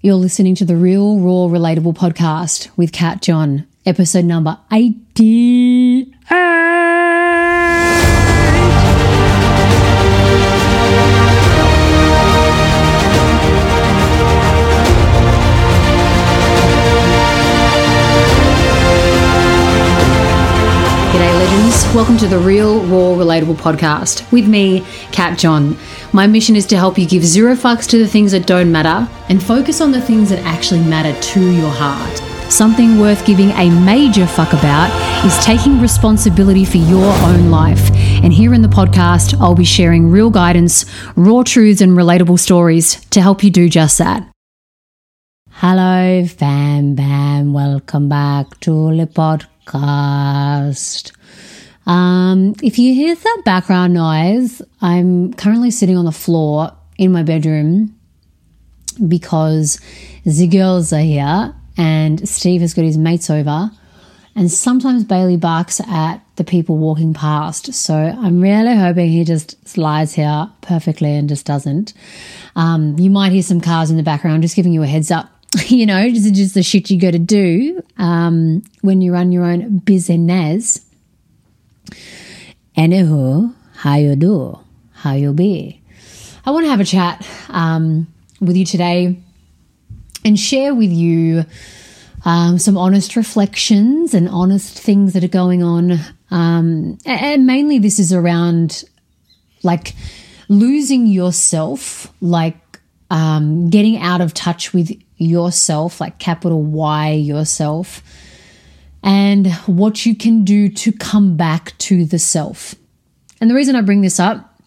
You're listening to the Real, Raw, Relatable podcast with Kat John, episode number 80. G'day, Welcome to the Real, Raw, Relatable podcast with me, Kat John. My mission is to help you give zero fucks to the things that don't matter and focus on the things that actually matter to your heart. Something worth giving a major fuck about is taking responsibility for your own life. And here in the podcast, I'll be sharing real guidance, raw truths, and relatable stories to help you do just that. Hello, fam bam. Welcome back to the podcast. Um, if you hear that background noise, I'm currently sitting on the floor in my bedroom because the girls are here and Steve has got his mates over. And sometimes Bailey barks at the people walking past. So I'm really hoping he just slides here perfectly and just doesn't. Um, you might hear some cars in the background, just giving you a heads up. You know, this is just the shit you got to do um, when you run your own business. Anywho, how you do? How you be? I want to have a chat um, with you today and share with you um, some honest reflections and honest things that are going on. Um, and mainly, this is around like losing yourself, like um, getting out of touch with yourself, like capital Y yourself, and what you can do to come back to the self. And the reason I bring this up,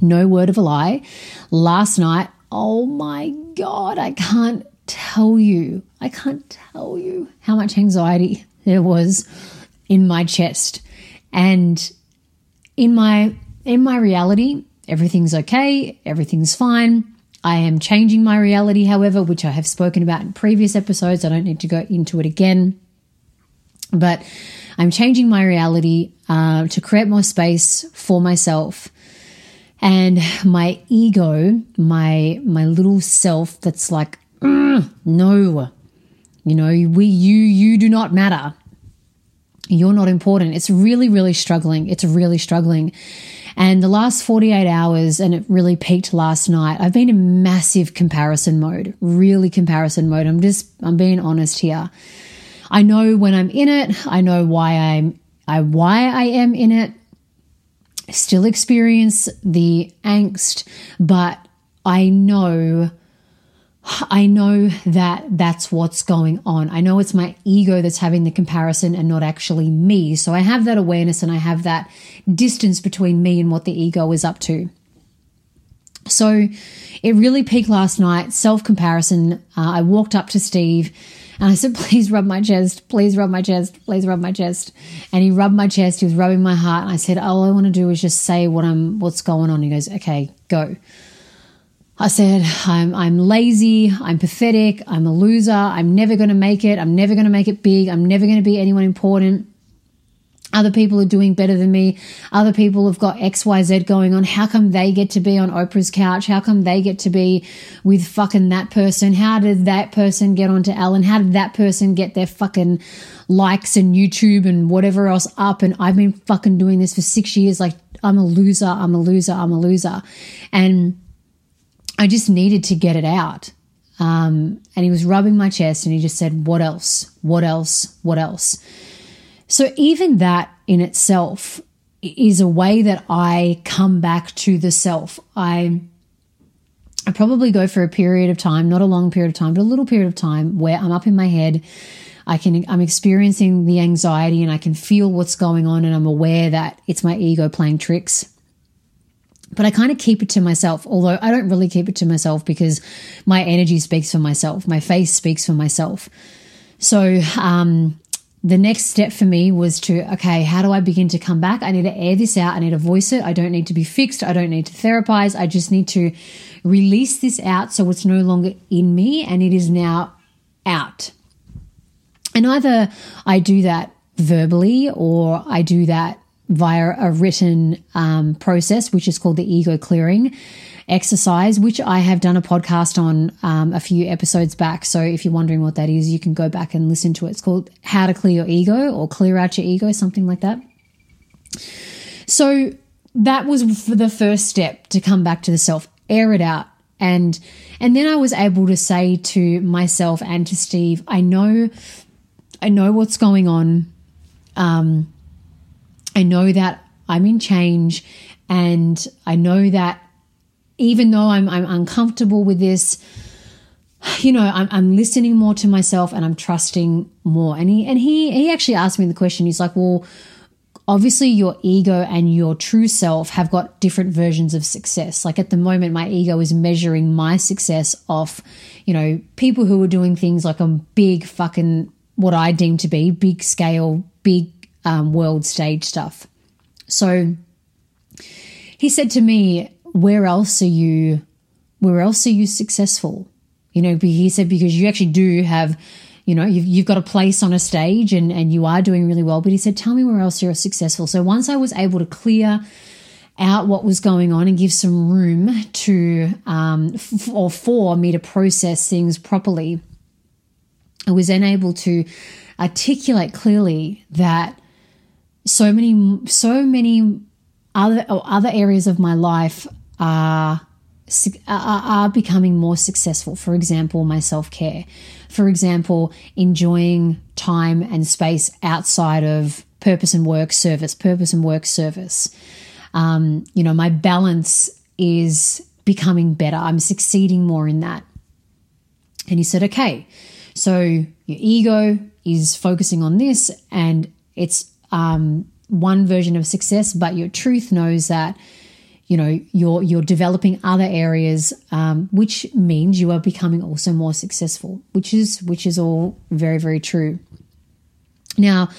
no word of a lie, last night, oh my God, I can't tell you, I can't tell you how much anxiety there was in my chest. And in my in my reality, everything's okay, everything's fine. I am changing my reality, however, which I have spoken about in previous episodes. I don't need to go into it again. But I'm changing my reality uh, to create more space for myself. And my ego, my my little self that's like, no, you know, we you you do not matter. You're not important. It's really, really struggling. It's really struggling. And the last 48 hours, and it really peaked last night, I've been in massive comparison mode, really comparison mode. I'm just, I'm being honest here. I know when I'm in it, I know why I'm, I, why I am in it, still experience the angst, but I know I know that that's what's going on. I know it's my ego that's having the comparison and not actually me. So I have that awareness and I have that distance between me and what the ego is up to. So it really peaked last night, self comparison. Uh, I walked up to Steve and I said, Please rub my chest, please rub my chest, please rub my chest. And he rubbed my chest, he was rubbing my heart. And I said, All I want to do is just say what I'm what's going on. He goes, Okay, go. I said, I'm, I'm lazy, I'm pathetic, I'm a loser, I'm never going to make it, I'm never going to make it big, I'm never going to be anyone important. Other people are doing better than me. Other people have got XYZ going on. How come they get to be on Oprah's couch? How come they get to be with fucking that person? How did that person get onto Ellen? How did that person get their fucking likes and YouTube and whatever else up? And I've been fucking doing this for six years. Like, I'm a loser, I'm a loser, I'm a loser. And I just needed to get it out. Um, and he was rubbing my chest and he just said, What else? What else? What else? So, even that in itself is a way that I come back to the self. I I probably go for a period of time, not a long period of time, but a little period of time where I'm up in my head. I can I'm experiencing the anxiety and I can feel what's going on and I'm aware that it's my ego playing tricks but I kind of keep it to myself, although I don't really keep it to myself because my energy speaks for myself, my face speaks for myself. So, um, the next step for me was to, okay, how do I begin to come back? I need to air this out. I need to voice it. I don't need to be fixed. I don't need to therapize. I just need to release this out so it's no longer in me and it is now out. And either I do that verbally or I do that via a written um, process, which is called the ego clearing exercise, which I have done a podcast on um, a few episodes back. So if you're wondering what that is, you can go back and listen to it. It's called How to Clear Your Ego or Clear Out Your Ego, something like that. So that was for the first step to come back to the self, air it out. And and then I was able to say to myself and to Steve, I know I know what's going on. Um, I know that I'm in change and I know that even though I'm, I'm uncomfortable with this, you know, I'm, I'm listening more to myself and I'm trusting more. And he, and he, he actually asked me the question. He's like, well, obviously your ego and your true self have got different versions of success. Like at the moment, my ego is measuring my success off, you know, people who are doing things like a big fucking, what I deem to be big scale, big um, world stage stuff. So he said to me, where else are you where else are you successful? You know he said because you actually do have you know you've, you've got a place on a stage and and you are doing really well. But he said tell me where else you're successful. So once i was able to clear out what was going on and give some room to um, f- or for me to process things properly i was then able to articulate clearly that so many so many other other areas of my life are are, becoming more successful. For example, my self care. For example, enjoying time and space outside of purpose and work service, purpose and work service. Um, you know, my balance is becoming better. I'm succeeding more in that. And he said, okay, so your ego is focusing on this and it's um, one version of success, but your truth knows that you know you're you're developing other areas um, which means you are becoming also more successful which is which is all very very true. Now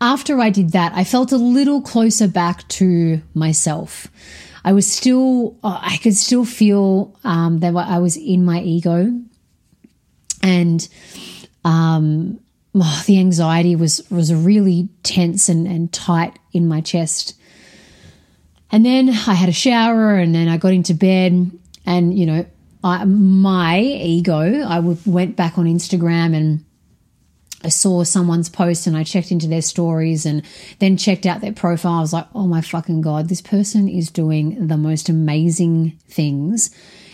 after i did that i felt a little closer back to myself. I was still uh, i could still feel um, that i was in my ego. And um, oh, the anxiety was was really tense and, and tight in my chest and then I had a shower and then I got into bed and, you know, I, my ego, I went back on Instagram and I saw someone's post and I checked into their stories and then checked out their profile. I was like, oh my fucking God, this person is doing the most amazing things.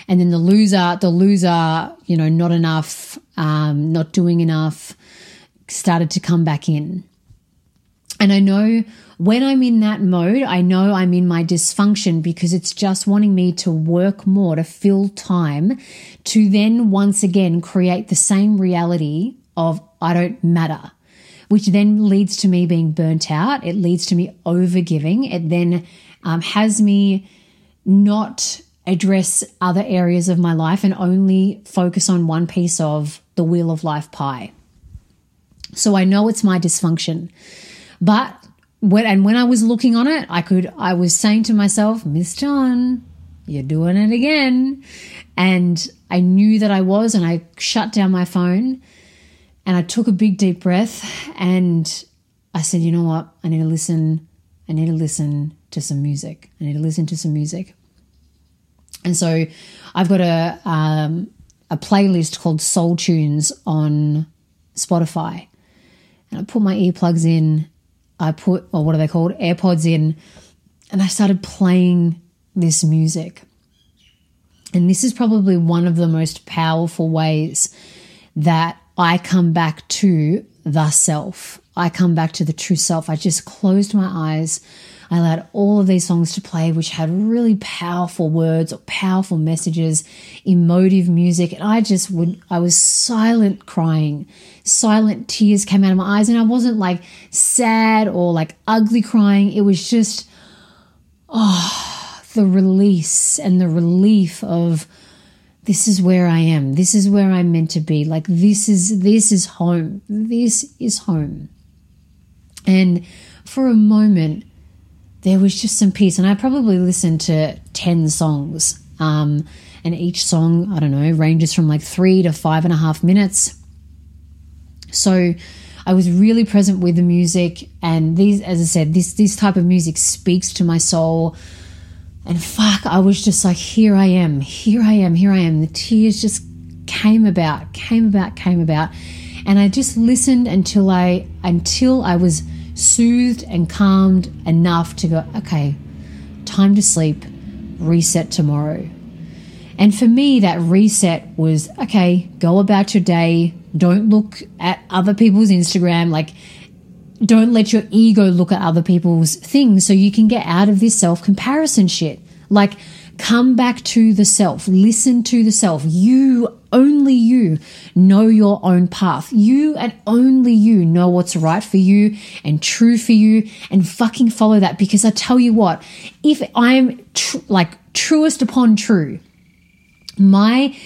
And then the loser, the loser, you know, not enough, um, not doing enough, started to come back in. And I know when I'm in that mode, I know I'm in my dysfunction because it's just wanting me to work more, to fill time, to then once again create the same reality of I don't matter, which then leads to me being burnt out. It leads to me overgiving. It then um, has me not address other areas of my life and only focus on one piece of the wheel of life pie. So I know it's my dysfunction. But when, and when I was looking on it, I could, I was saying to myself, Miss John, you're doing it again. And I knew that I was, and I shut down my phone and I took a big deep breath and I said, you know what? I need to listen. I need to listen to some music. I need to listen to some music. And so I've got a, um, a playlist called Soul Tunes on Spotify. And I put my earplugs in I put, or what are they called, AirPods in, and I started playing this music. And this is probably one of the most powerful ways that I come back to the self. I come back to the true self. I just closed my eyes. I allowed all of these songs to play, which had really powerful words or powerful messages, emotive music. And I just would, I was silent crying. Silent tears came out of my eyes. And I wasn't like sad or like ugly crying. It was just, oh, the release and the relief of, this is where I am. This is where I'm meant to be. Like this is this is home. This is home. And for a moment, there was just some peace. And I probably listened to 10 songs. Um, and each song, I don't know, ranges from like three to five and a half minutes. So I was really present with the music. And these, as I said, this, this type of music speaks to my soul. And fuck, I was just like, here I am, here I am, here I am. The tears just came about, came about, came about. And I just listened until I until I was soothed and calmed enough to go, okay, time to sleep, reset tomorrow. And for me, that reset was okay, go about your day. Don't look at other people's Instagram. Like, don't let your ego look at other people's things so you can get out of this self comparison shit. Like, come back to the self, listen to the self. You, only you, know your own path. You and only you know what's right for you and true for you, and fucking follow that. Because I tell you what, if I'm tr- like truest upon true, my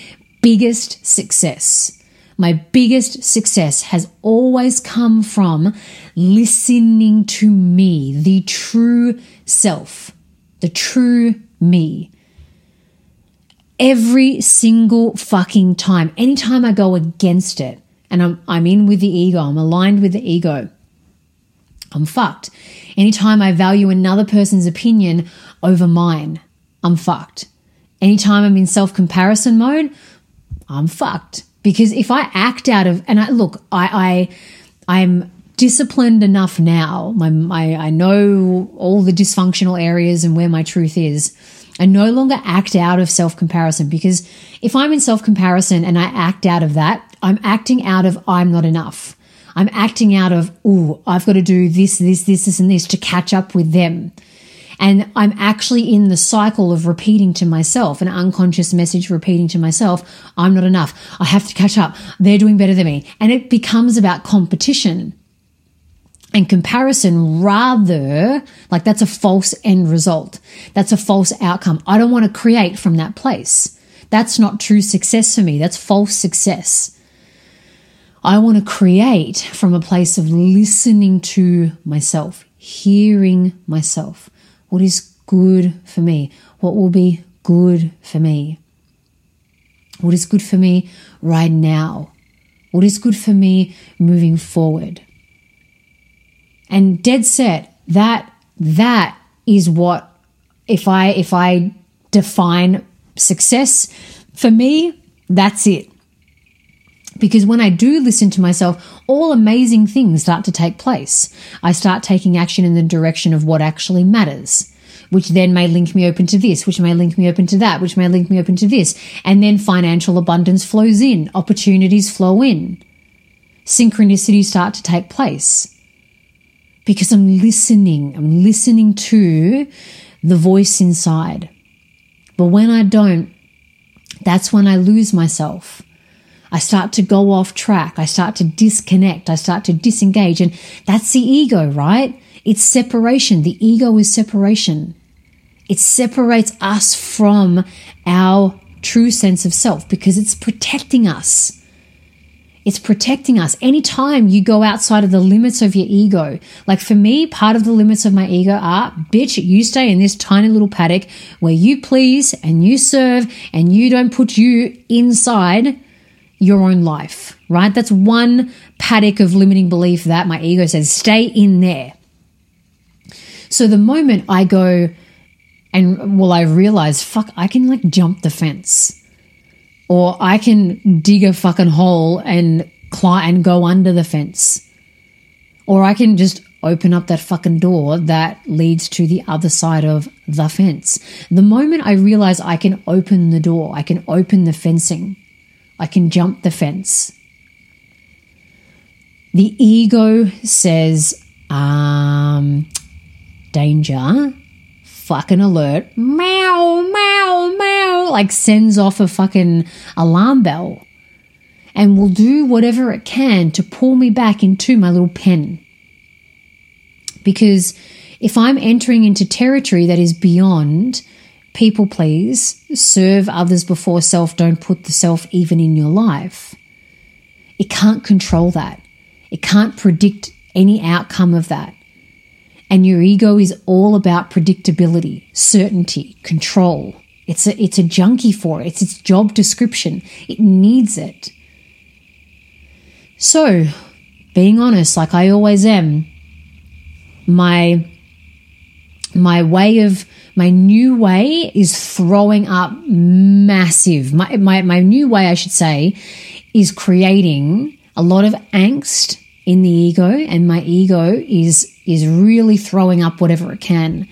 biggest success my biggest success has always come from listening to me, the true self, the true me. Every single fucking time, anytime I go against it, and I'm, I'm in with the ego, I'm aligned with the ego, I'm fucked. Anytime I value another person's opinion over mine, I'm fucked. Anytime I'm in self comparison mode, I'm fucked. Because if I act out of, and I look, I, I, I'm disciplined enough now. My, my, I know all the dysfunctional areas and where my truth is. I no longer act out of self comparison because if I'm in self comparison and I act out of that, I'm acting out of I'm not enough. I'm acting out of, oh, I've got to do this, this, this, this, and this to catch up with them. And I'm actually in the cycle of repeating to myself, an unconscious message repeating to myself, I'm not enough. I have to catch up. They're doing better than me. And it becomes about competition and comparison rather like that's a false end result. That's a false outcome. I don't want to create from that place. That's not true success for me. That's false success. I want to create from a place of listening to myself, hearing myself. What is good for me? What will be good for me? What is good for me right now? What is good for me moving forward? And dead set, that that is what if I if I define success for me, that's it. Because when I do listen to myself, all amazing things start to take place. I start taking action in the direction of what actually matters, which then may link me open to this, which may link me open to that, which may link me open to this. And then financial abundance flows in, opportunities flow in, synchronicities start to take place. Because I'm listening, I'm listening to the voice inside. But when I don't, that's when I lose myself. I start to go off track. I start to disconnect. I start to disengage. And that's the ego, right? It's separation. The ego is separation. It separates us from our true sense of self because it's protecting us. It's protecting us. Anytime you go outside of the limits of your ego, like for me, part of the limits of my ego are, bitch, you stay in this tiny little paddock where you please and you serve and you don't put you inside your own life, right? That's one paddock of limiting belief that my ego says, stay in there. So the moment I go and well, I realize, fuck, I can like jump the fence or I can dig a fucking hole and climb and go under the fence. Or I can just open up that fucking door that leads to the other side of the fence. The moment I realize I can open the door, I can open the fencing, I can jump the fence. The ego says, um, danger, fucking alert, meow, meow, meow, like sends off a fucking alarm bell and will do whatever it can to pull me back into my little pen. Because if I'm entering into territory that is beyond people please, serve others before self, don't put the self even in your life. It can't control that. It can't predict any outcome of that. And your ego is all about predictability, certainty, control. It's a, it's a junkie for it. It's its job description. It needs it. So, being honest, like I always am, my my way of my new way is throwing up massive my, my my new way i should say is creating a lot of angst in the ego and my ego is is really throwing up whatever it can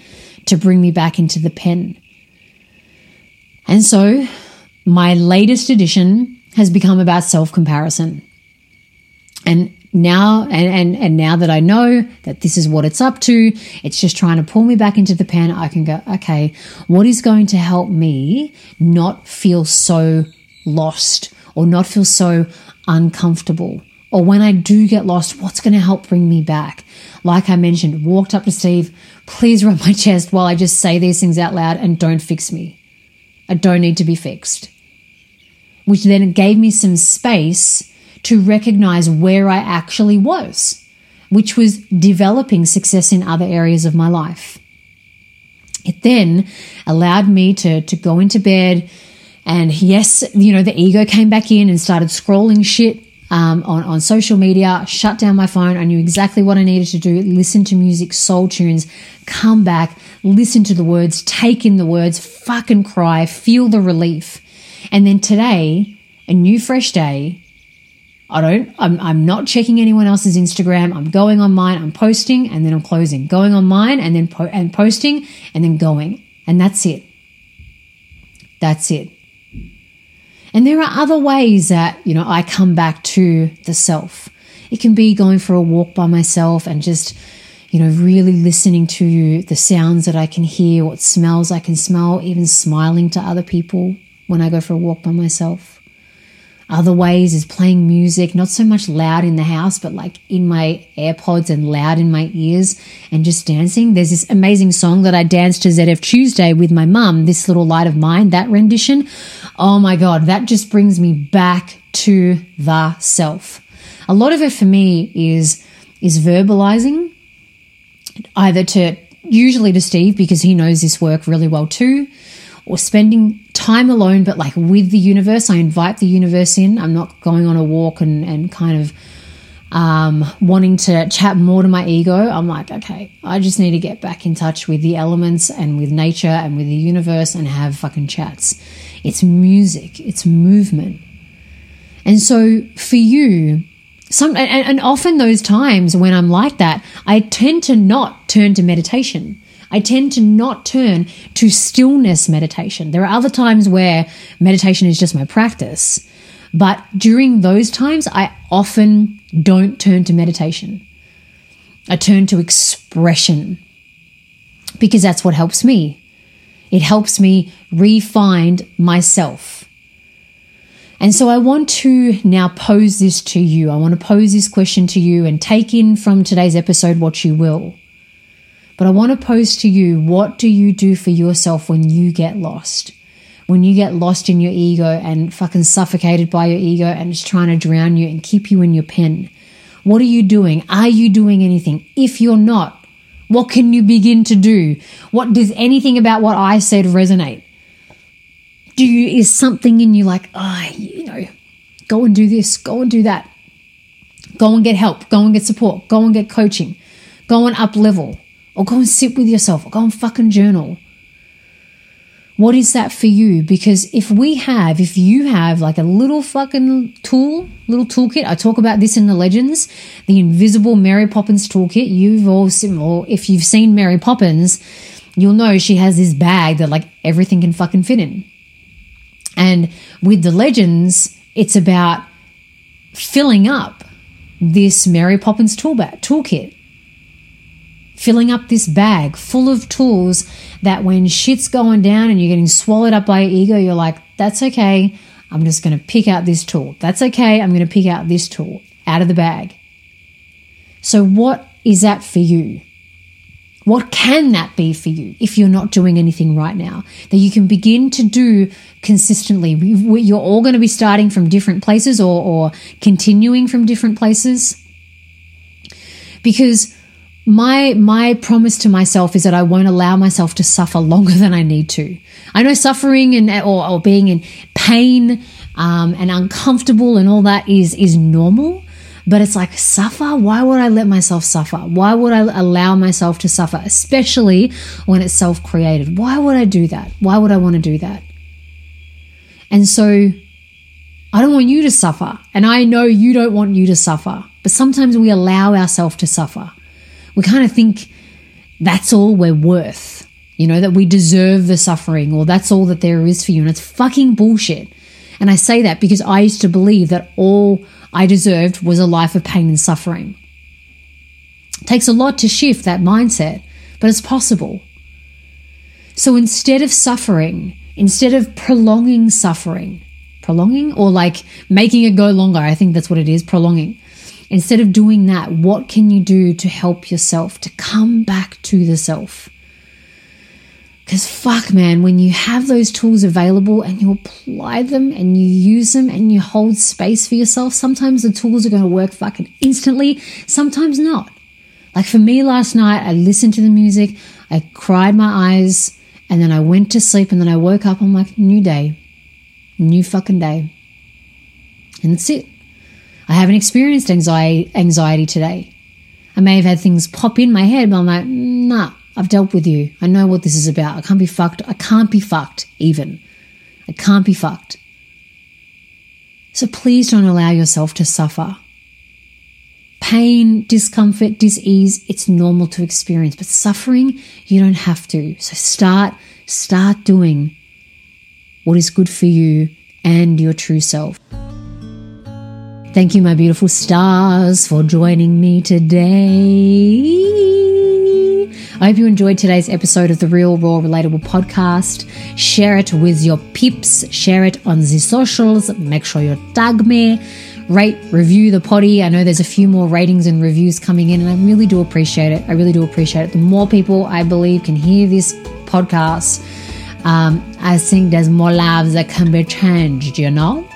to bring me back into the pen and so my latest edition has become about self comparison and now and, and and now that I know that this is what it's up to, it's just trying to pull me back into the pen. I can go, okay, what is going to help me not feel so lost or not feel so uncomfortable? Or when I do get lost, what's going to help bring me back? Like I mentioned, walked up to Steve, please rub my chest while I just say these things out loud and don't fix me. I don't need to be fixed. Which then gave me some space to recognize where I actually was, which was developing success in other areas of my life. It then allowed me to, to go into bed. And yes, you know, the ego came back in and started scrolling shit um, on, on social media, shut down my phone. I knew exactly what I needed to do listen to music, soul tunes, come back, listen to the words, take in the words, fucking cry, feel the relief. And then today, a new fresh day, I don't, I'm, I'm not checking anyone else's Instagram. I'm going on mine, I'm posting, and then I'm closing. Going on mine, and then po- and posting, and then going. And that's it. That's it. And there are other ways that, you know, I come back to the self. It can be going for a walk by myself and just, you know, really listening to the sounds that I can hear, what smells I can smell, even smiling to other people when I go for a walk by myself. Other ways is playing music, not so much loud in the house, but like in my AirPods and loud in my ears and just dancing. There's this amazing song that I danced to ZF Tuesday with my mum, This Little Light of Mine, that rendition. Oh my God, that just brings me back to the self. A lot of it for me is, is verbalizing either to, usually to Steve because he knows this work really well too, or spending time alone, but like with the universe. I invite the universe in. I'm not going on a walk and, and kind of um, wanting to chat more to my ego. I'm like, okay, I just need to get back in touch with the elements and with nature and with the universe and have fucking chats. It's music, it's movement. And so for you, some and, often those times when I'm like that, I tend to not turn to meditation. I tend to not turn to stillness meditation. There are other times where meditation is just my practice, but during those times, I often don't turn to meditation. I turn to expression because that's what helps me. It helps me re-find myself. And so I want to now pose this to you. I want to pose this question to you and take in from today's episode what you will. But I want to pose to you what do you do for yourself when you get lost? When you get lost in your ego and fucking suffocated by your ego and it's trying to drown you and keep you in your pen. What are you doing? Are you doing anything? If you're not, what can you begin to do? What does anything about what I said resonate? Do you, is something in you like, ah, oh, you know, go and do this, go and do that. Go and get help, go and get support, go and get coaching, go and up level or go and sit with yourself or go and fucking journal. What is that for you? Because if we have, if you have like a little fucking tool, little toolkit, I talk about this in the legends, the invisible Mary Poppins toolkit. You've all seen, or if you've seen Mary Poppins, you'll know she has this bag that like everything can fucking fit in. And with the legends, it's about filling up this Mary Poppins tool bag, toolkit filling up this bag full of tools that when shit's going down and you're getting swallowed up by your ego, you're like, that's okay. I'm just going to pick out this tool. That's okay. I'm going to pick out this tool out of the bag. So, what is that for you? What can that be for you if you're not doing anything right now that you can begin to do consistently? You're all going to be starting from different places or, or continuing from different places. Because my my promise to myself is that I won't allow myself to suffer longer than I need to. I know suffering and or, or being in pain um, and uncomfortable and all that is is normal, But it's like, suffer? Why would I let myself suffer? Why would I allow myself to suffer, especially when it's self created? Why would I do that? Why would I want to do that? And so I don't want you to suffer. And I know you don't want you to suffer. But sometimes we allow ourselves to suffer. We kind of think that's all we're worth, you know, that we deserve the suffering or that's all that there is for you. And it's fucking bullshit. And I say that because I used to believe that all I deserved was a life of pain and suffering. It takes a lot to shift that mindset, but it's possible. So instead of suffering, instead of prolonging suffering, prolonging or like making it go longer, I think that's what it is, prolonging. Instead of doing that, what can you do to help yourself to come back to the self? Because fuck, man, when you have those tools available and you apply them and you use them and you hold space for yourself, sometimes the tools are going to work fucking instantly, sometimes not. Like for me last night, I listened to the music, I cried my eyes, and then I went to sleep, and then I woke up. I'm like, new day, new fucking day. And that's it. I haven't experienced anxiety, anxiety today. I may have had things pop in my head, but I'm like, nah, I've dealt with you. I know what this is about. I can't be fucked. I can't be fucked, even. I can't be fucked. So please don't allow yourself to suffer. Pain, discomfort, disease, it's normal to experience, but suffering, you don't have to. So start, start doing what is good for you and your true self. Thank you, my beautiful stars, for joining me today. I hope you enjoyed today's episode of the Real Raw Relatable podcast. Share it with your peeps, share it on the socials, make sure you tag me, rate, review the potty. I know there's a few more ratings and reviews coming in, and I really do appreciate it. I really do appreciate it. The more people I believe can hear this podcast, um, I think there's more lives that can be changed, you know?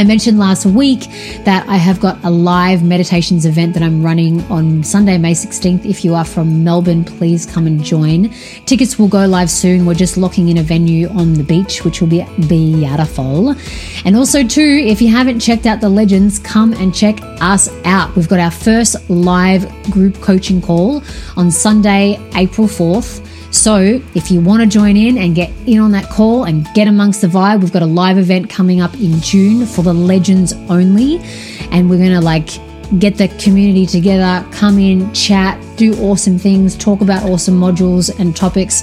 I mentioned last week that I have got a live meditations event that I'm running on Sunday, May 16th. If you are from Melbourne, please come and join. Tickets will go live soon. We're just locking in a venue on the beach, which will be beautiful. And also, too, if you haven't checked out the legends, come and check us out. We've got our first live group coaching call on Sunday, April 4th. So, if you want to join in and get in on that call and get amongst the vibe, we've got a live event coming up in June for the legends only. And we're going to like get the community together, come in, chat, do awesome things, talk about awesome modules and topics.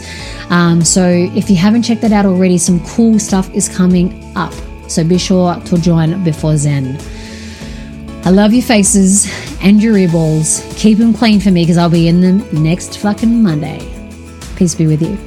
Um, so, if you haven't checked that out already, some cool stuff is coming up. So, be sure to join before Zen. I love your faces and your earballs. Keep them clean for me because I'll be in them next fucking Monday. Peace be with you.